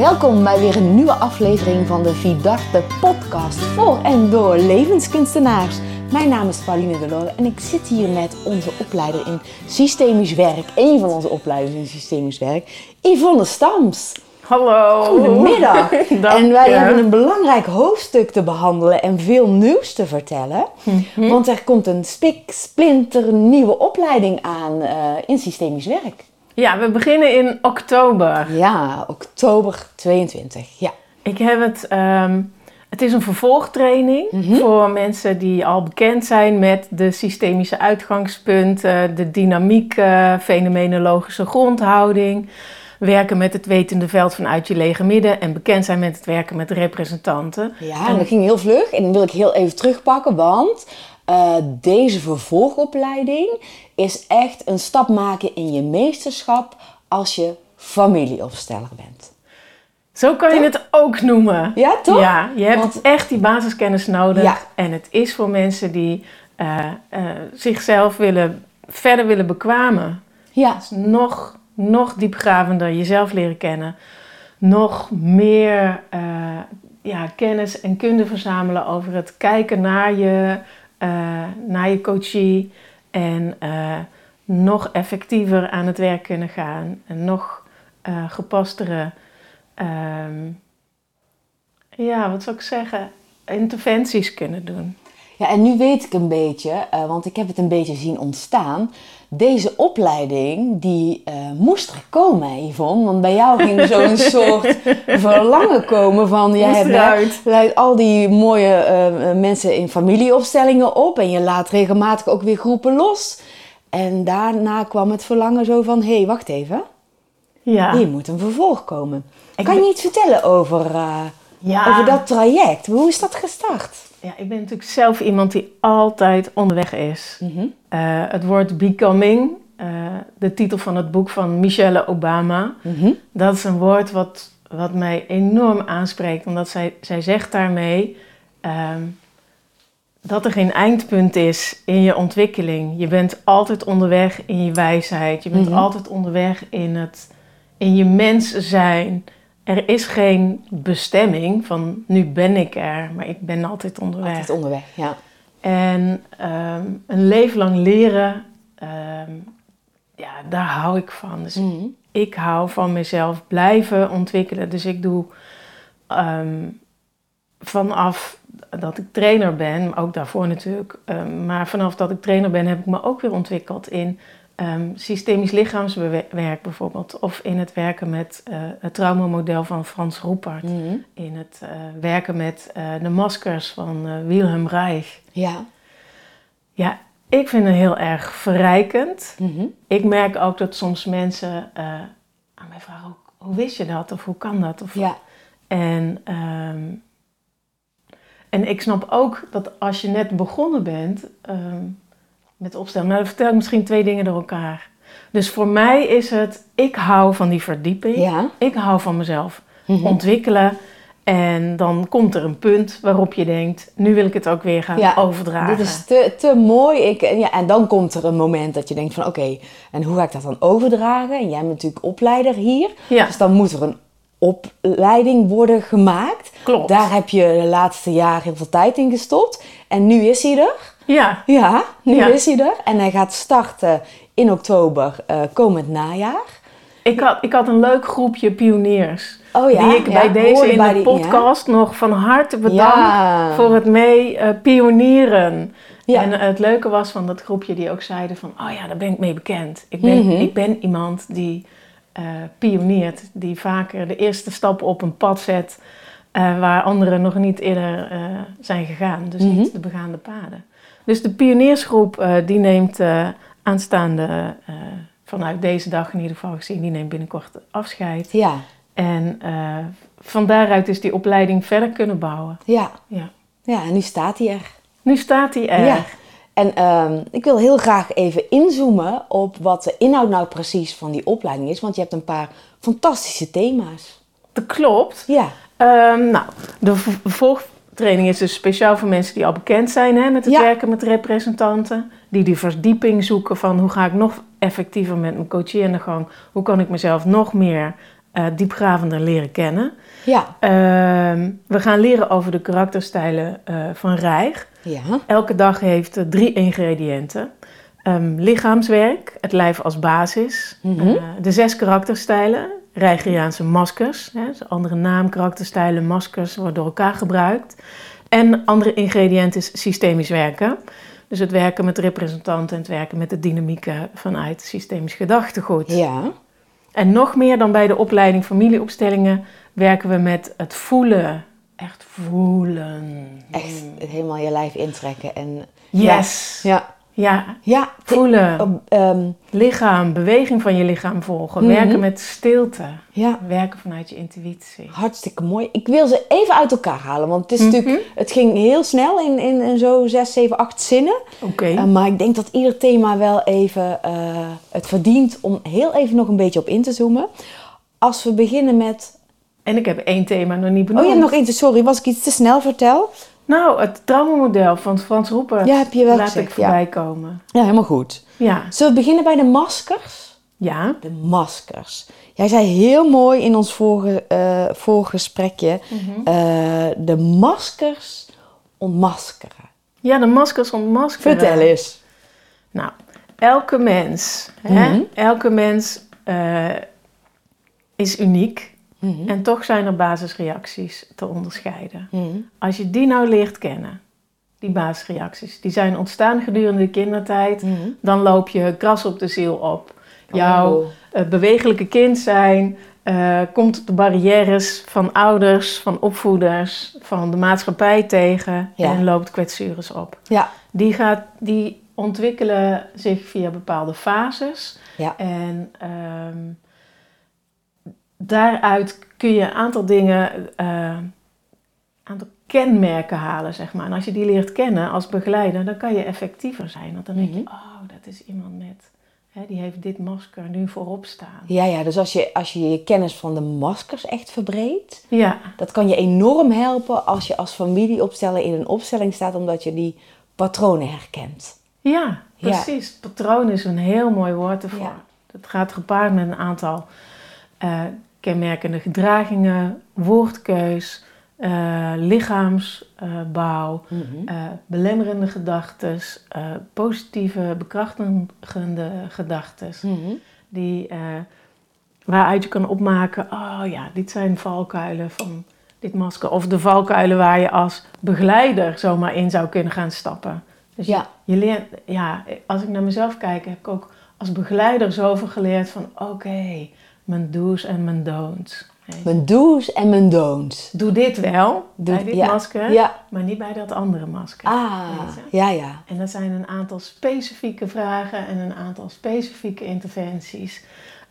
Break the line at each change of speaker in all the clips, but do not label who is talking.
Welkom bij weer een nieuwe aflevering van de Vidarte podcast voor en door levenskunstenaars. Mijn naam is Pauline Delore en ik zit hier met onze opleider in systemisch werk, een van onze opleiders in systemisch werk, Yvonne Stams.
Hallo.
Goedemiddag. En wij
je.
hebben een belangrijk hoofdstuk te behandelen en veel nieuws te vertellen.
Mhm.
Want er komt een spik, splinter nieuwe opleiding aan eh, in systemisch werk.
Ja, we beginnen in oktober.
Ja, oktober 22. Ja.
Ik heb het. ehm, het is een vervolgtraining voor mensen die al bekend zijn met de systemische uitgangspunten, de dynamiek, eh, fenomenologische grondhouding, werken met het wetende veld vanuit je lege midden en bekend zijn met het werken met representanten.
Ja, en dat ging heel vlug. En dan wil ik heel even terugpakken, want eh, deze vervolgopleiding is echt een stap maken in je meesterschap als je familieopsteller bent.
Zo kan je het ook noemen.
Ja, toch?
Ja, je hebt
Want-
echt die basiskennis nodig.
Ja.
En het is voor mensen die eh, eh, zichzelf willen, verder willen bekwamen.
Ja,
Dus nog, nog diepgravender jezelf leren kennen. Nog meer ja, kennis en kunde verzamelen over het kijken naar je, eh, naar je coachie. En eh, nog effectiever aan het werk kunnen gaan. En nog eh, gepastere, ehm, ja, wat zou ik zeggen, interventies kunnen doen.
Ja, en nu weet ik een beetje, want ik heb het een beetje zien ontstaan. Deze opleiding, die eh, moest er komen, Yvonne. Want bij jou ging zo'n soort verlangen komen van... Jij hebt
eruit.
al die mooie eh, mensen in familieopstellingen op. En je laat regelmatig ook weer groepen los. En daarna kwam het verlangen zo van... Hé, hey, wacht even.
Ja,
Hier moet een vervolg komen.
Ik
kan je iets vertellen over, eh,
ja.
over dat traject? Hoe is dat gestart?
Ja, ik ben natuurlijk zelf iemand die altijd onderweg is.
Mhm.
Eh, het woord becoming, eh, de titel van het boek van Michelle Obama,
Mhm.
dat is een woord wat, wat mij enorm aanspreekt. Omdat zij, zij zegt daarmee ehm, dat er geen eindpunt is in je ontwikkeling. Je bent altijd onderweg in je wijsheid. Je bent
Mhm.
altijd onderweg in, het, in je mens zijn. Er is geen bestemming van nu ben ik er, maar ik ben altijd onderweg.
Altijd onderweg, ja.
En ehm, een leven lang leren, ehm, ja, daar hou ik van. Dus
Mhm.
ik hou van mezelf blijven ontwikkelen. Dus ik doe ehm, vanaf dat ik trainer ben, ook daarvoor natuurlijk, maar vanaf dat ik trainer ben heb ik me ook weer ontwikkeld in ehm, systemisch lichaamswerk bijvoorbeeld. Of in het werken met eh, het traumamodel van Frans Roepart.
Mhm.
In het eh, werken met eh, de maskers van Wilhelm Reich.
Ja.
Ja, ik vind het heel erg verrijkend.
Mhm.
Ik merk ook dat soms mensen aan mij vragen, hoe, hoe wist je dat? Of hoe kan dat? Of,
Ja.
en, ehm, en ik snap ook dat als je net begonnen bent ehm, met opstellen, maar dan vertel ik misschien twee dingen door elkaar. Dus voor mij is het, ik hou van die verdieping.
Ja.
Ik hou van mezelf
Mhm.
ontwikkelen. En dan komt er een punt waarop je denkt, nu wil ik het ook weer gaan
Ja,
overdragen.
Dit is te, te mooi. Ik, ja, en dan komt er een moment dat je denkt van oké, en hoe ga ik dat dan overdragen? En jij bent natuurlijk opleider hier.
Ja.
Dus dan moet er een opleiding worden gemaakt.
Klopt.
Daar heb je de laatste jaren heel veel tijd in gestopt. En nu is hij er.
Ja,
Ja, nu
Ja.
is hij er. En hij gaat starten in oktober eh, komend najaar.
ik had, ik had een leuk groepje pioniers.
Oh ja,
die ik
ja,
bij deze in
bij
de
die-
podcast nog van harte bedank voor het mee eh, pionieren. En eh, het leuke was van dat groepje die ook zeiden van, oh ja, daar ben ik mee bekend. Ik ben,
Mhm.
ik ben iemand die eh pioniert, die vaker de eerste stap op een pad zet waar anderen nog niet eerder zijn gegaan. Dus
Mhm.
niet de begaande paden. Dus de pioniersgroep eh, die neemt eh, aanstaande, eh, vanuit deze dag in ieder geval gezien, die neemt binnenkort afscheid.
Ja,
En van daaruit is die opleiding verder kunnen bouwen.
ja,
Ja.
ja, en nu staat hij er.
Nu staat hij er.
Ja. En ehm, ik wil heel graag even inzoomen op wat de inhoud nou precies van die opleiding is. Want je hebt een paar fantastische thema's.
Dat klopt.
Ja,
Ehm, nou, de vervolgtraining is dus speciaal voor mensen die al bekend zijn hè, met het
Ja.
werken met representanten. Die die verdieping zoeken van hoe ga ik nog effectiever met mijn coachie aan de gang. Hoe kan ik mezelf nog meer eh, diepgravender leren kennen.
Ja.
Ehm, we gaan leren over de karakterstijlen eh, van Rijg.
Ja.
Elke dag heeft drie ingrediënten. Ehm, lichaamswerk, het lijf als basis.
Mhm.
Eh, de zes karakterstijlen, Rijgeriaanse maskers. Hè, dus andere naam, karakterstijlen, maskers worden door elkaar gebruikt. En andere ingrediënt is systemisch werken. Dus het werken met representanten en het werken met de dynamieken vanuit systemisch gedachtegoed.
Ja.
En nog meer dan bij de opleiding familieopstellingen werken we met het voelen. Echt voelen.
Echt helemaal je lijf intrekken en...
Yes.
Ja.
Ja,
Ja.
voelen.
Op, ehm,
Lichaam, beweging van je lichaam volgen.
Mhm.
Werken met stilte.
ja.
Werken vanuit je intuïtie.
Hartstikke mooi. Ik wil ze even uit elkaar halen, want het is
Mhm.
natuurlijk, het ging heel snel in, in, in zo zes, zeven, acht zinnen.
Oké.
Eh, maar ik denk dat ieder thema wel even eh, het verdient om heel even nog een beetje op in te zoomen. Als we beginnen met.
En ik heb één thema nog niet
Oh,
benoemd.
je hebt nog eentje. Sorry, was ik iets te snel vertel?
Nou, het traumamodel van Frans Roepert
Ja, heb je wel
laat
gezegd,
ik voorbij komen.
Ja, helemaal goed.
Ja.
Zullen we beginnen bij de maskers?
Ja.
De maskers. Jij zei heel mooi in ons vorige, eh voorgesprekje:
Mhm.
eh, de maskers ontmaskeren.
Ja, de maskers ontmaskeren.
Vertel eens.
Nou, elke mens, hè,
Mhm.
elke mens eh, is uniek.
Mhm.
En toch zijn er basisreacties te onderscheiden.
Mhm.
Als je die nou leert kennen, die basisreacties, die zijn ontstaan gedurende de kindertijd,
Mhm.
dan loop je kras op de ziel op. Jouw eh, bewegelijke kind zijn eh, komt op de barrières van ouders, van opvoeders, van de maatschappij tegen
Ja.
en loopt kwetsures op.
Ja.
Die, gaat, die ontwikkelen zich via bepaalde fases.
Ja.
En ehm, daaruit kun je een aantal dingen, eh aantal kenmerken halen, zeg maar. En als je die leert kennen als begeleider, dan kan je effectiever zijn. Want dan denk je,
Mhm.
oh, dat is iemand met, hè, die heeft dit masker nu voorop staan.
Ja, ja, dus als je, als je je kennis van de maskers echt verbreedt,
Ja,
dat kan je enorm helpen als je als familieopsteller in een opstelling staat, omdat je die patronen herkent.
ja,
Ja.
precies. Patroon is een heel mooi woord ervoor.
Ja.
Dat gaat gepaard met een aantal eh, kenmerkende gedragingen, woordkeus, eh, lichaamsbouw,
Mhm.
eh, belemmerende gedachten, eh, positieve, bekrachtigende gedachten.
Mhm.
Die, eh, waaruit je kan opmaken, oh ja, dit zijn valkuilen van dit masker. Of de valkuilen waar je als begeleider zomaar in zou kunnen gaan stappen. Dus
Ja.
je, leert, ja, als ik naar mezelf kijk, heb ik ook als begeleider zoveel geleerd van, oké, mijn do's en mijn don'ts.
Mijn do's en mijn don'ts.
Doe dit wel,
Doe-
bij dit
ja.
masker,
Ja.
maar niet bij dat andere masker.
Ah, ja, ja.
En dat zijn een aantal specifieke vragen en een aantal specifieke interventies.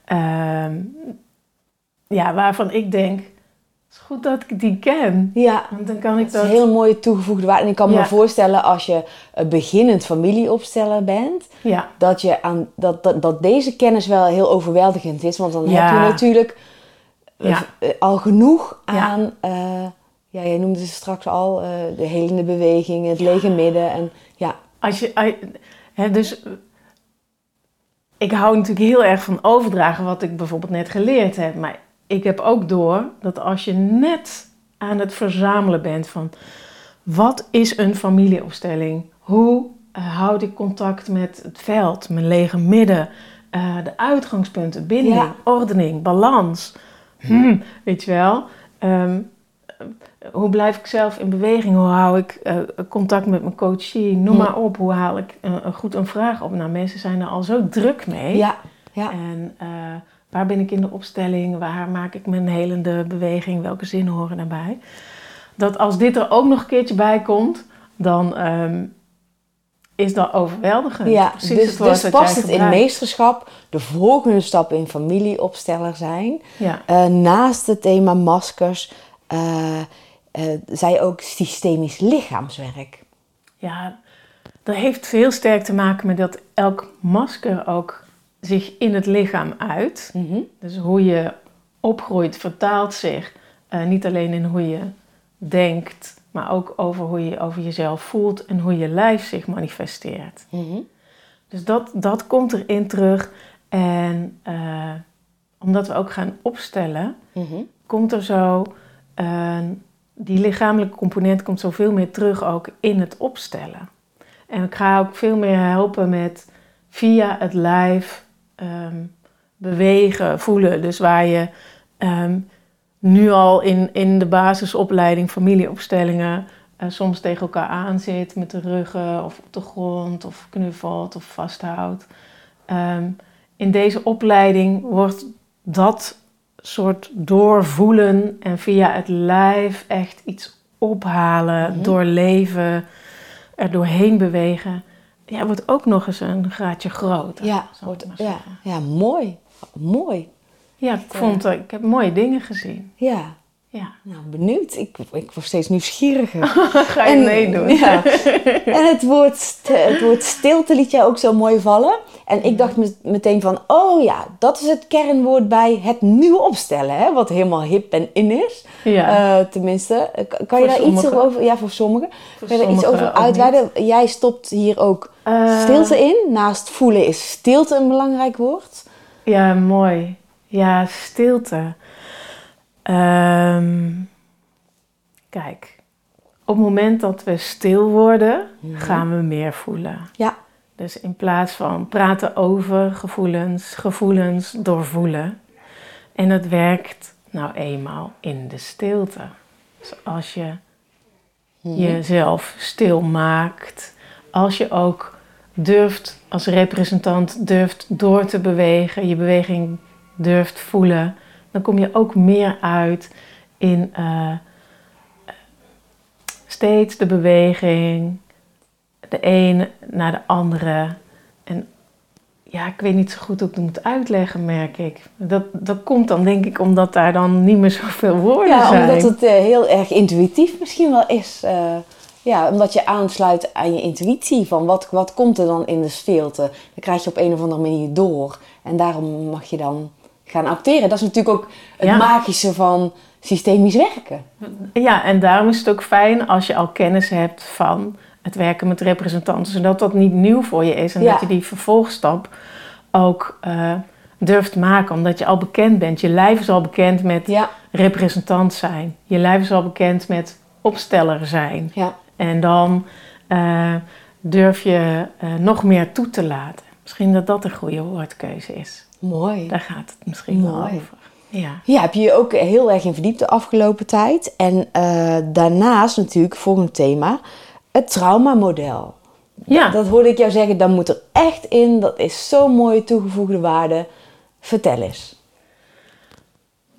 Ehm, ja, waarvan ik denk, het is goed dat ik die ken.
Ja,
Want dan kan ik
dat is
dat...
een hele mooie toegevoegde waarde. En ik kan me voorstellen als je een beginnend familieopsteller bent,
Ja,
dat, je aan, dat, dat, dat deze kennis wel heel overweldigend is. Want dan
Ja.
heb je natuurlijk eh, eh, al genoeg aan, eh, ja, jij noemde ze straks al, de helende beweging, het lege midden. En, ja,
als je... Hè, dus... Ik hou natuurlijk heel erg van overdragen wat ik bijvoorbeeld net geleerd heb. Maar ik heb ook door dat als je net aan het verzamelen bent van... Wat is een familieopstelling? Hoe eh, houd ik contact met het veld, mijn lege midden, eh, de uitgangspunten, binding,
Ja.
ordening, balans? Hm, weet je wel? Ehm, eh, hoe blijf ik zelf in beweging? Hoe hou ik eh, contact met mijn coachie? Noem maar op. Hoe haal ik een goed een vraag op? Nou, mensen zijn er al zo druk mee.
ja, ja.
En waar ben ik in de opstelling? Waar maak ik mijn helende beweging? Welke zinnen horen daarbij? Dat als dit er ook nog een keertje bij komt, dan ehm, is dat overweldigend.
Ja,
Precies
dus, dus past het in meesterschap de volgende stap in familieopsteller zijn.
Ja,
Eh, naast het thema maskers, eh eh, zij ook systemisch lichaamswerk.
ja, dat heeft heel sterk te maken met dat elk masker ook zich in het lichaam uit.
Mhm.
Dus hoe je opgroeit vertaalt zich eh, niet alleen in hoe je denkt, maar ook over hoe je over jezelf voelt en hoe je lijf zich manifesteert.
Mhm.
Dus dat, dat komt erin terug. En eh, omdat we ook gaan opstellen,
Mhm.
komt er zo, eh, die lichamelijke component komt zoveel meer terug ook in het opstellen. En ik ga ook veel meer helpen met via het lijf ehm, bewegen, voelen. Dus waar je ehm, nu al in, in de basisopleiding familieopstellingen eh, soms tegen elkaar aan zit met de ruggen of op de grond of knuffelt of vasthoudt. Ehm, in deze opleiding wordt dat soort doorvoelen en via het lijf echt iets ophalen,
Mhm.
doorleven, er doorheen bewegen. Ja, wordt ook nog eens een graadje groter.
Ja, wordt, ja, ja, mooi. Mooi.
Ja, ik, vond, eh, ik heb mooie dingen gezien.
Ja,
Ja.
nou benieuwd. Ik, ik word steeds nieuwsgieriger.
Ga je
En-
meedoen?
Ja. En het woord, het woord stilte liet jij ook zo mooi vallen. En ik dacht met- meteen van, oh ja, dat is het kernwoord bij het nieuwe opstellen. Hè? Wat helemaal hip en in is.
Ja.
Eh, tenminste, Eh, kan
Voor
je daar iets over, ja voor sommigen,
Voor
kan je daar iets over uitweiden? Jij stopt hier ook
Eh,
stilte in. Naast voelen is stilte een belangrijk woord.
Ja, mooi. Ja, stilte. Ehm, kijk, op het moment dat we stil worden, gaan we meer voelen.
Ja,
Dus in plaats van praten over gevoelens, gevoelens doorvoelen. En het werkt nou eenmaal in de stilte. Dus als je jezelf stil maakt, als je ook durft als representant durft door te bewegen, je beweging durft voelen, dan kom je ook meer uit in eh, steeds de beweging, de een naar de andere. En ja, ik weet niet zo goed hoe ik het moet uitleggen, merk ik. Dat, dat komt dan denk ik omdat daar dan niet meer zoveel woorden
ja
zijn.
omdat het eh, heel erg intuïtief misschien wel is. Eh, ja, omdat je aansluit aan je intuïtie van wat, wat komt er dan in de stilte. Dan krijg je op een of andere manier door. En daarom mag je dan gaan acteren. Dat is natuurlijk ook het
Ja.
magische van systemisch werken.
Ja, en daarom is het ook fijn als je al kennis hebt van het werken met representanten, zodat dat niet nieuw voor je is en
Ja.
dat je die vervolgstap ook eh, durft maken, omdat je al bekend bent. Je lijf is al bekend met
Ja,
representant zijn. Je lijf is al bekend met opsteller zijn.
ja.
En dan eh, durf je eh, nog meer toe te laten. Misschien dat dat een goede woordkeuze is.
Mooi.
Daar gaat het misschien wel over. Ja.
Ja, heb je je ook heel erg in verdiept de afgelopen tijd. En eh, daarnaast natuurlijk, volgend thema, het traumamodel.
Ja.
Dat hoorde ik jou zeggen, dat moet er echt in. Dat is zo'n mooie toegevoegde waarde. Vertel eens.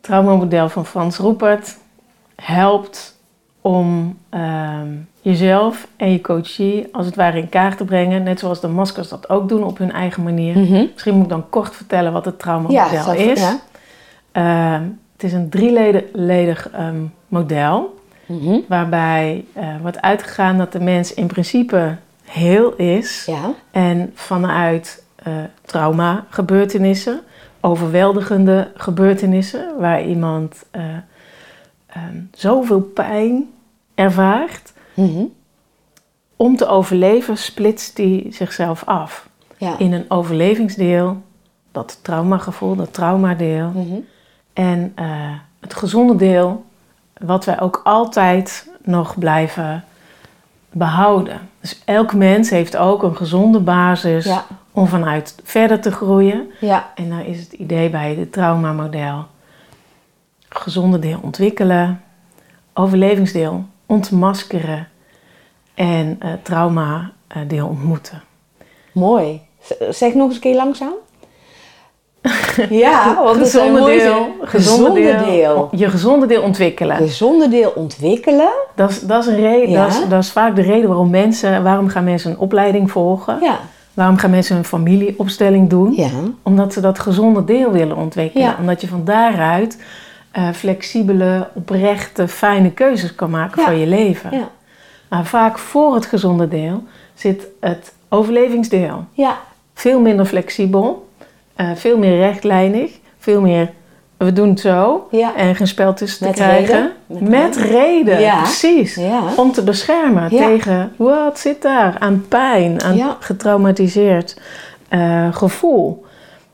traumamodel van Frans Roepert helpt om ehm, jezelf en je coachie als het ware in kaart te brengen. Net zoals de maskers dat ook doen op hun eigen manier. Misschien moet ik dan kort vertellen wat het traumamodel
zou-
is.
ja.
Ehm, het is een drieledig ehm, model
Mhm.
waarbij eh, wordt uitgegaan dat de mens in principe heel is.
Ja.
En vanuit eh, trauma gebeurtenissen, overweldigende gebeurtenissen, waar iemand eh, ehm, zoveel pijn ervaart,
Mhm.
om te overleven splitst hij zichzelf af.
Ja.
In een overlevingsdeel, dat traumagevoel, dat traumadeel,
Mhm.
en eh, het gezonde deel, wat wij ook altijd nog blijven behouden. Dus elk mens heeft ook een gezonde basis
Ja.
om vanuit verder te groeien.
Ja.
En daar is het idee bij het traumamodel. Gezonde deel ontwikkelen, overlevingsdeel ontmaskeren en eh trauma eh, deel ontmoeten.
Mooi. Zeg nog eens een keer langzaam. Ja, want
gezonde deel, gezonde deel, je gezonde deel ontwikkelen.
Gezonde deel ontwikkelen.
Dat is, dat, is een reden,
Ja.
dat, is, dat is vaak de reden waarom mensen, waarom gaan mensen een opleiding volgen.
Ja.
Waarom gaan mensen een familieopstelling doen?
Ja.
Omdat ze dat gezonde deel willen ontwikkelen.
Ja.
Omdat je van daaruit eh, flexibele, oprechte, fijne keuzes kan maken
Ja.
voor je leven.
Ja.
Maar vaak voor het gezonde deel zit het overlevingsdeel.
Ja.
Veel minder flexibel, eh, veel meer rechtlijnig, veel meer we doen het zo
Ja.
en geen spel tussen
Met
te krijgen.
reden. Met
Met, reden, precies.
Ja.
Om te beschermen tegen wat zit daar aan pijn, aan getraumatiseerd eh, gevoel.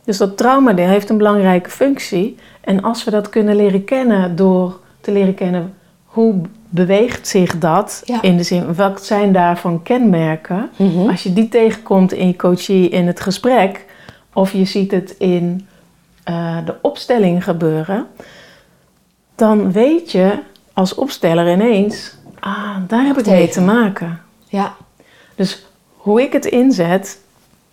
Dus dat traumadeel heeft een belangrijke functie. En als we dat kunnen leren kennen door te leren kennen hoe beweegt zich dat
Ja.
in de zin, wat zijn daarvan kenmerken?
Mhm.
Als je die tegenkomt in je coachie in het gesprek, of je ziet het in eh, de opstelling gebeuren, dan weet je als opsteller ineens, ah, daar heb ik mee te maken.
Ja.
Dus hoe ik het inzet,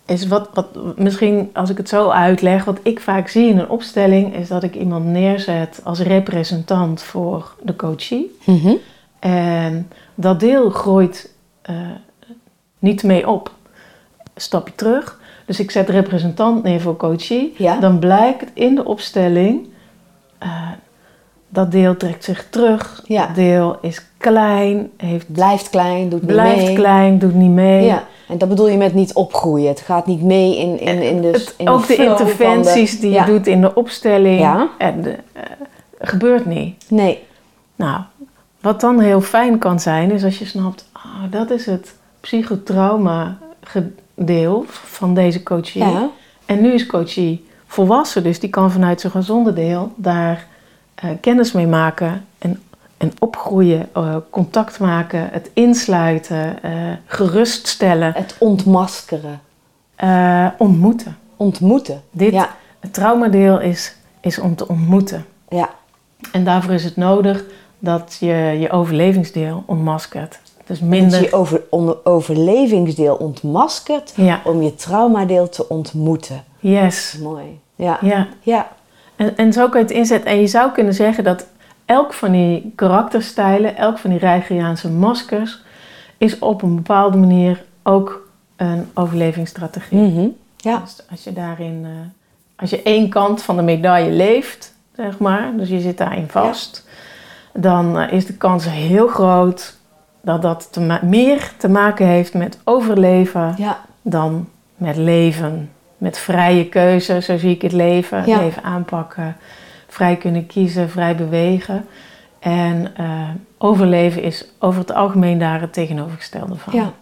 is wat, wat misschien als ik het zo uitleg, wat ik vaak zie in een opstelling, is dat ik iemand neerzet als representant voor de coachie.
Mhm.
En dat deel groeit eh, niet mee op. Stap je terug. Dus ik zet representant neer voor coachie.
Ja.
Dan blijkt in de opstelling, eh, dat deel trekt zich terug.
Ja.
Dat deel is klein, heeft,
Blijft klein, doet niet
blijft
mee.
klein, doet niet mee.
Ja. En dat bedoel je met niet opgroeien. Het gaat niet mee in, in, in de
Het-
in
ook de
van
interventies die
Ja.
je doet in de opstelling,
Ja.
en de, eh, gebeurt niet.
Nee.
Nou, wat dan heel fijn kan zijn, is als je snapt, ah, dat is het psychotrauma deel van deze coachie.
Ja.
En nu is coachie volwassen, dus die kan vanuit zijn gezonde deel daar eh, kennis mee maken en, en opgroeien, eh, contact maken, het insluiten, eh, geruststellen,
Het ontmaskeren.
eh, ontmoeten.
Ontmoeten.
Dit,
Ja.
Het traumadeel is, is om te ontmoeten.
Ja.
En daarvoor is het nodig dat je je overlevingsdeel ontmaskert. Dus
Dat
minder.
je over, on- overlevingsdeel ontmaskert
Ja,
om je traumadeel te ontmoeten.
yes.
Mooi. Ja.
Ja.
Ja.
En, en zo kun je het inzetten. En je zou kunnen zeggen dat elk van die karakterstijlen, elk van die Rijgeriaanse maskers, is op een bepaalde manier ook een overlevingsstrategie.
Mhm. Ja.
Dus als je daarin, eh, als je één kant van de medaille leeft, zeg maar, dus je zit daarin vast, dan eh, is de kans heel groot dat dat te meer te maken heeft met overleven
Ja.
dan met leven. Met vrije keuze, zo zie ik het leven. Leven aanpakken, vrij kunnen kiezen, vrij bewegen. En eh, overleven is over het algemeen daar het tegenovergestelde van.
Ja.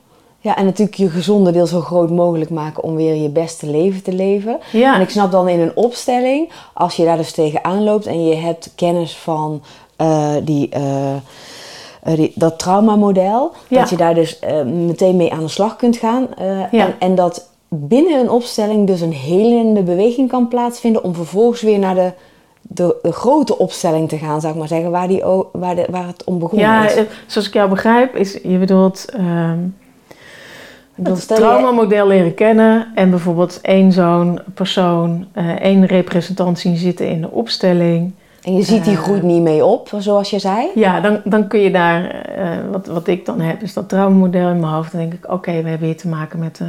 Ja, en natuurlijk je gezonde deel zo groot mogelijk maken om weer je beste leven te leven.
Ja.
En ik snap dan in een opstelling, als je daar dus tegenaan loopt en je hebt kennis van eh, die, eh, die, dat traumamodel,
Ja.
dat je daar dus meteen mee aan de slag kunt gaan.
Ja.
en, en dat binnen een opstelling dus een helende beweging kan plaatsvinden om vervolgens weer naar de, de, de grote opstelling te gaan, zou ik maar zeggen, waar, die, waar, de, waar het om begonnen
Ja,
is.
eh, zoals ik jou begrijp, is je bedoelt ehm
bedoel,
het traumamodel leren kennen en bijvoorbeeld één zo'n persoon, eh, één representant zien zitten in de opstelling.
En je ziet die
Eh.
groeit niet mee op, zoals je zei.
Ja, dan, dan kun je daar, wat, wat ik dan heb, is dat traumamodel in mijn hoofd. Dan denk ik, oké, we hebben hier te maken met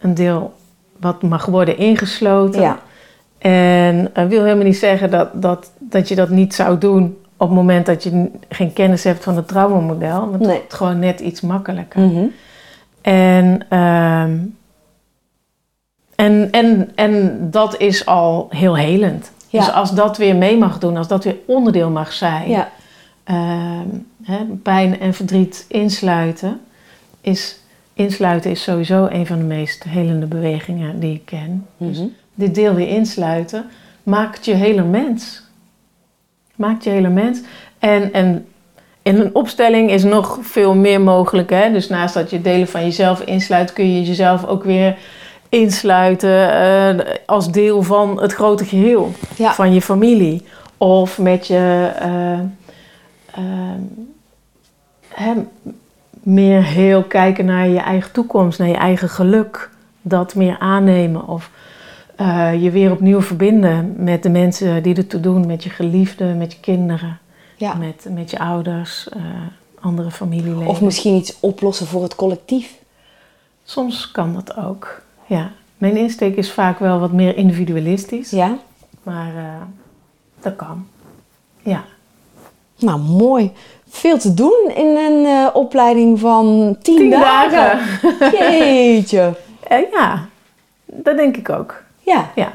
een deel wat mag worden ingesloten.
Ja.
En dat wil helemaal niet zeggen dat, dat, dat je dat niet zou doen op het moment dat je geen kennis hebt van het traumamodel. Want
Nee.
het is gewoon net iets makkelijker.
Mhm.
En, ehm, en, en, en dat is al heel helend.
Ja.
Dus als dat weer mee mag doen, als dat weer onderdeel mag zijn,
Ja.
ehm, pijn en verdriet insluiten, is, insluiten is sowieso een van de meest helende bewegingen die ik ken. Dus
Mhm.
Dit deel weer insluiten maakt je hele mens. Maakt je hele mens. En, en in een opstelling is nog veel meer mogelijk. Hè? Dus naast dat je delen van jezelf insluit, kun je jezelf ook weer insluiten eh, als deel van het grote geheel
Ja.
van je familie. Of met je eh, ehm, hè, meer heel kijken naar je eigen toekomst, naar je eigen geluk. Dat meer aannemen. Of eh, je weer opnieuw verbinden met de mensen die ertoe doen. Met je geliefden, met je kinderen,
Ja.
met, met je ouders, eh, andere familieleden.
Of misschien iets oplossen voor het collectief.
Soms kan dat ook. Ja. Mijn insteek is vaak wel wat meer individualistisch.
Ja.
Maar eh, dat kan. Ja.
Nou, mooi. Veel te doen in een opleiding van tien,
Tien
dagen.
dagen.
Jeetje.
Ja, dat denk ik ook.
Ja,
Ja.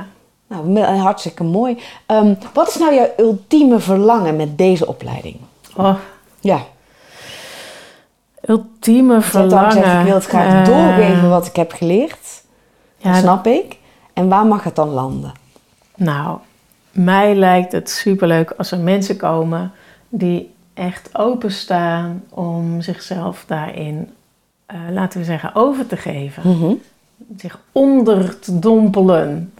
nou, me- hartstikke mooi. Ehm, wat is nou jouw ultieme verlangen met deze opleiding?
Oh,
Ja,
ultieme verlangen.
gezegd, ik wil het graag
Eh,
doorgeven wat ik heb geleerd.
Ja,
dat snap ik. En waar mag het dan landen?
Nou, mij lijkt het superleuk als er mensen komen die echt openstaan om zichzelf daarin, eh, laten we zeggen, over te geven.
Mhm.
Zich onder te dompelen.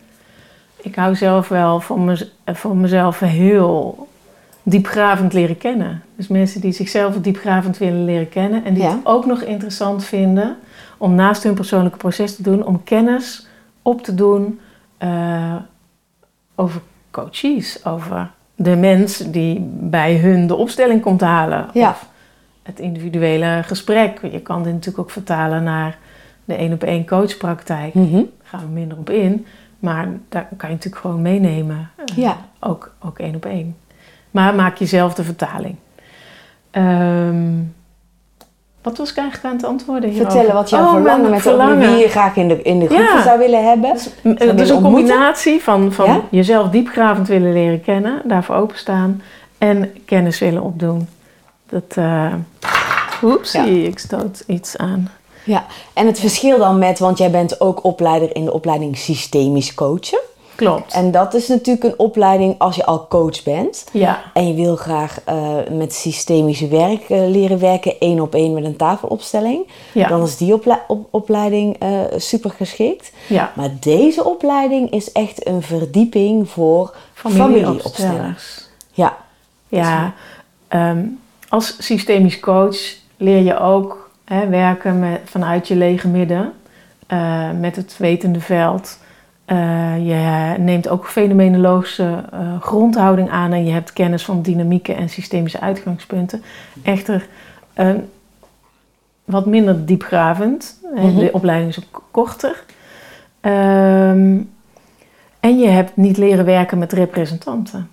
Ik hou zelf wel van, mez- van mezelf heel diepgravend leren kennen. Dus mensen die zichzelf diepgravend willen leren kennen en die
Ja.
het ook nog interessant vinden om naast hun persoonlijke proces te doen, om kennis op te doen eh, over coaches, over de mens die bij hun de opstelling komt halen.
Ja.
Of het individuele gesprek. Je kan dit natuurlijk ook vertalen naar de één op één coachpraktijk.
Mhm.
Daar gaan we minder op in. Maar daar kan je natuurlijk gewoon meenemen. Eh,
Ja.
Ook, ook één op één. Maar maak jezelf de vertaling. Ehm, wat was ik eigenlijk aan het antwoorden hierover?
Vertellen wat jouw
Oh,
verlangen met
verlangen.
wie je graag in de, in de groepen
Ja.
zou willen hebben.
Dus, het is
willen
een
ontmoeten?
combinatie van, van
Ja?
jezelf diepgravend willen leren kennen, daarvoor openstaan en kennis willen opdoen. Dat, eh oepsie, ik stoot iets aan.
Ja, en het verschil dan met, want jij bent ook opleider in de opleiding systemisch coachen.
Klopt.
En dat is natuurlijk een opleiding als je al coach bent.
ja,
En je wil graag eh, met systemisch werk eh, leren werken, één op één met een tafelopstelling.
ja,
Dan is die ople- op- opleiding eh, super geschikt.
ja.
Maar deze opleiding is echt een verdieping voor.
Familieopstellers.
Ja,
Ja, ehm, als systemisch coach leer je ook hè, werken met, vanuit je lege midden, eh, met het wetende veld. Eh, je neemt ook fenomenologische eh, grondhouding aan en je hebt kennis van dynamieken en systemische uitgangspunten. Echter, eh, wat minder diepgravend.
Mhm.
De opleiding is ook korter. Ehm, en je hebt niet leren werken met representanten.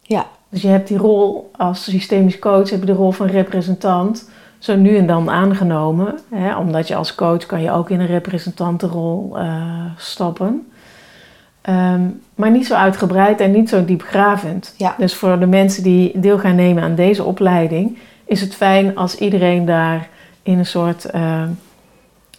ja,
Dus je hebt die rol als systemisch coach, heb je de rol van representant zo nu en dan aangenomen. Hè? Omdat je als coach kan je ook in een representantenrol eh stappen. Ehm, maar niet zo uitgebreid en niet zo diepgravend.
Ja.
Dus voor de mensen die deel gaan nemen aan deze opleiding, is het fijn als iedereen daar in een soort eh,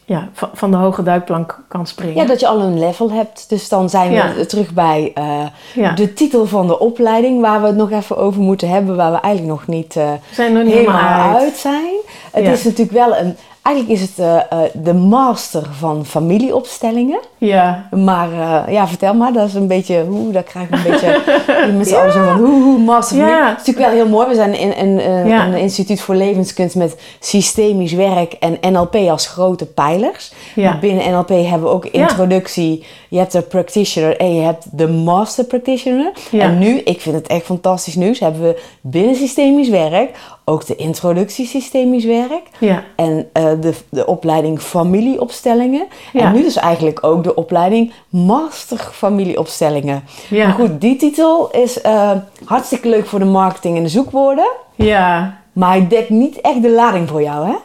ja, van, de hoge duikplank kan springen.
ja, dat je al een level hebt. Dus dan zijn we
Ja.
terug bij eh,
Ja.
de titel van de opleiding, waar we het nog even over moeten hebben, waar we eigenlijk nog niet eh,
We zijn niet
helemaal
helemaal
uit.
uit.
zijn. Het
Ja.
is natuurlijk wel een. Eigenlijk is het eh, eh, de master van familieopstellingen.
Ja,
Maar eh, ja, vertel maar, dat is een beetje, hoe, daar krijg ik een beetje allen zo van, hoe, hoe, master
Ja.
familie. Het is natuurlijk wel heel mooi. We zijn in, in,
Ja.
een instituut voor levenskunst met systemisch werk en NLP als grote pijlers.
ja.
Binnen NLP hebben we ook introductie. Je hebt de practitioner en je hebt de master practitioner.
Ja.
En nu, ik vind het echt fantastisch nieuws, hebben we binnen systemisch werk ook de introductie systemisch werk.
ja.
En eh, de, de opleiding familieopstellingen.
Ja.
En nu dus eigenlijk ook de opleiding master familieopstellingen.
Ja.
Maar goed, die titel is eh, hartstikke leuk voor de marketing en de zoekwoorden.
ja.
Maar hij dekt niet echt de lading voor jou, hè?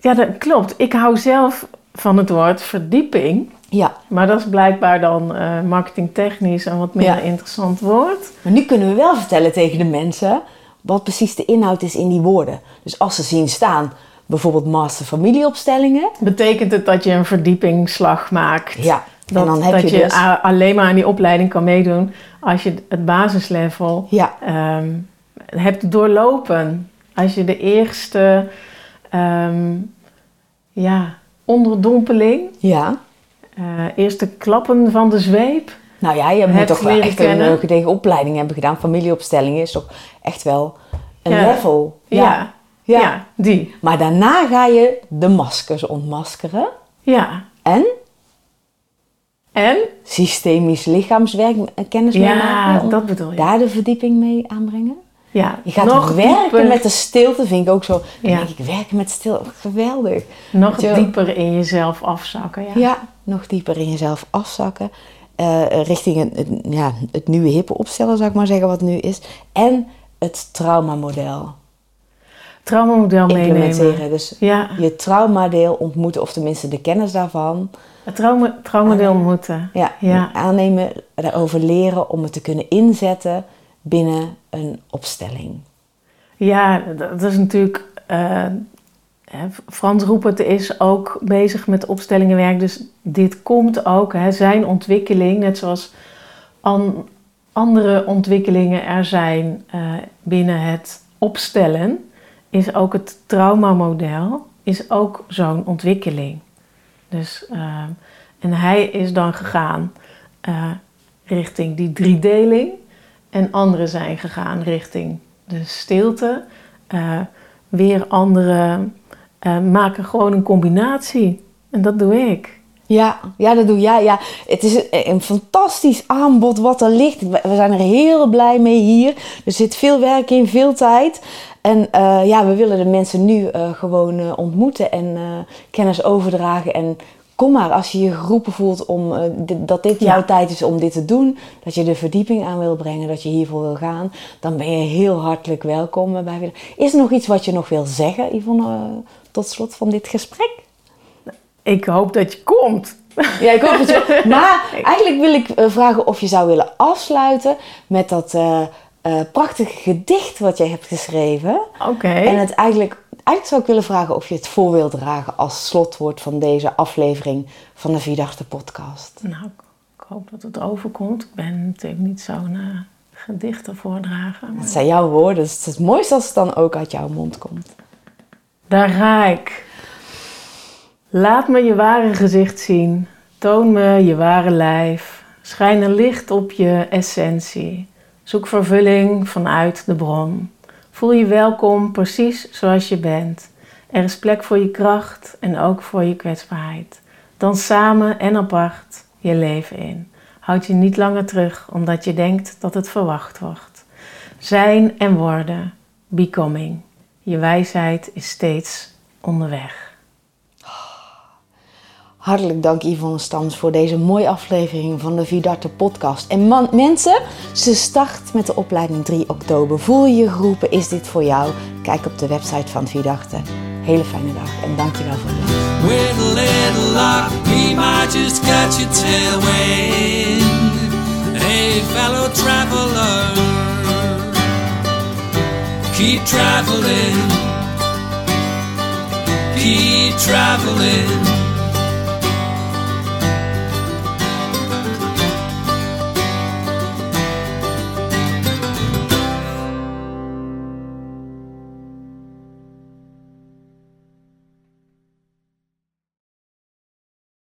Ja, dat klopt. Ik hou zelf van het woord verdieping.
Ja.
Maar dat is blijkbaar dan eh marketingtechnisch een wat minder
Ja.
interessant woord.
Maar nu kunnen we wel vertellen tegen de mensen wat precies de inhoud is in die woorden. Dus als ze zien staan, bijvoorbeeld master familieopstellingen.
Betekent het dat je een verdiepingsslag maakt?
Ja,
Dat,
en dan heb
dat
je
je,
dus...
alleen maar aan die opleiding kan meedoen als je het basislevel
Ja,
ehm, hebt doorlopen. Als je de eerste ehm, ja, onderdompeling,
ja.
eh, eerste klappen van de zweep.
Nou ja, je moet toch wel echt een
kennen.
eh, gedegen opleiding hebben gedaan. Familieopstellingen is toch echt wel een
Ja.
level.
Ja,
Ja.
ja. die.
Maar daarna ga je de maskers ontmaskeren.
Ja.
En
En?
systemisch lichaamswerk en kennis mee
Ja,
maken.
Dat bedoel je.
daar de verdieping mee aanbrengen.
Ja,
Je gaat
nog
werken
dieper,
met de stilte, vind ik ook zo. Dan
Ja.
denk ik, werken met stilte, geweldig.
nog dieper in jezelf afzakken. Ja.
Ja, nog dieper in jezelf afzakken. Eh, richting het, het- ja, het nieuwe hippe opstellen, zou ik maar zeggen, wat nu is. En het traumamodel
Traumamodel meenemen.
Dus
Ja,
je traumadeel ontmoeten, of tenminste de kennis daarvan.
het trauma, traumadeel moeten.
Ja,
Ja.
aannemen, daarover leren om het te kunnen inzetten binnen een opstelling.
Ja, dat dat is natuurlijk... eh, Frans Roepert is ook bezig met opstellingenwerk. Dus dit komt ook, hè, zijn ontwikkeling. Net zoals an- andere ontwikkelingen er zijn eh, binnen het opstellen, is ook het traumamodel is ook zo'n ontwikkeling. Dus, eh, en hij is dan gegaan eh, richting die driedeling en anderen zijn gegaan richting de stilte. Weer anderen eh, maken gewoon een combinatie. En dat doe ik.
Ja, ja, dat doe jij. Ja, het is een, een fantastisch aanbod wat er ligt. We zijn er heel blij mee hier. Er zit veel werk in, veel tijd. En eh, ja, we willen de mensen nu eh, gewoon ontmoeten en kennis overdragen. En kom maar als je je geroepen voelt om, dit- dat dit
Ja.
jouw tijd is om dit te doen. Dat je de verdieping aan wil brengen, dat je hiervoor wil gaan. Dan ben je heel hartelijk welkom. bij. Is er nog iets wat je nog wil zeggen, Yvonne, tot slot van dit gesprek?
Ik hoop dat je komt.
Ja, ik hoop het wel. Maar eigenlijk wil ik eh, vragen of je zou willen afsluiten met dat eh, eh, prachtige gedicht wat jij hebt geschreven.
Oké.
En het eigenlijk, eigenlijk zou ik willen vragen of je het voor wilt dragen als slotwoord van deze aflevering van de Vierdachte podcast.
Nou, ik- hoop dat het overkomt. Ik ben natuurlijk niet zo'n uh, gedichten voordrager. maar-
Het zijn jouw woorden, dus het is het mooiste als het dan ook uit jouw mond komt.
Daar ga ik. Laat me je ware gezicht zien. Toon me je ware lijf. Schijn een licht op je essentie. Zoek vervulling vanuit de bron. Voel je welkom precies zoals je bent. Er is plek voor je kracht en ook voor je kwetsbaarheid. Dan samen en apart je leven in. Houd je niet langer terug omdat je denkt dat het verwacht wordt. Zijn en worden. Becoming. Je wijsheid is steeds onderweg.
Hartelijk dank Yvonne Stams voor deze mooie aflevering van de Vidarte podcast. En man, mensen, ze start met de opleiding 3 oktober. Voel je je geroepen, is dit voor jou? Kijk op de website van Vidarte. Hele fijne dag en dankjewel voor het luisteren.
With a little luck, we might just catch a tailwind. Hey, fellow traveler, keep traveling, keep traveling.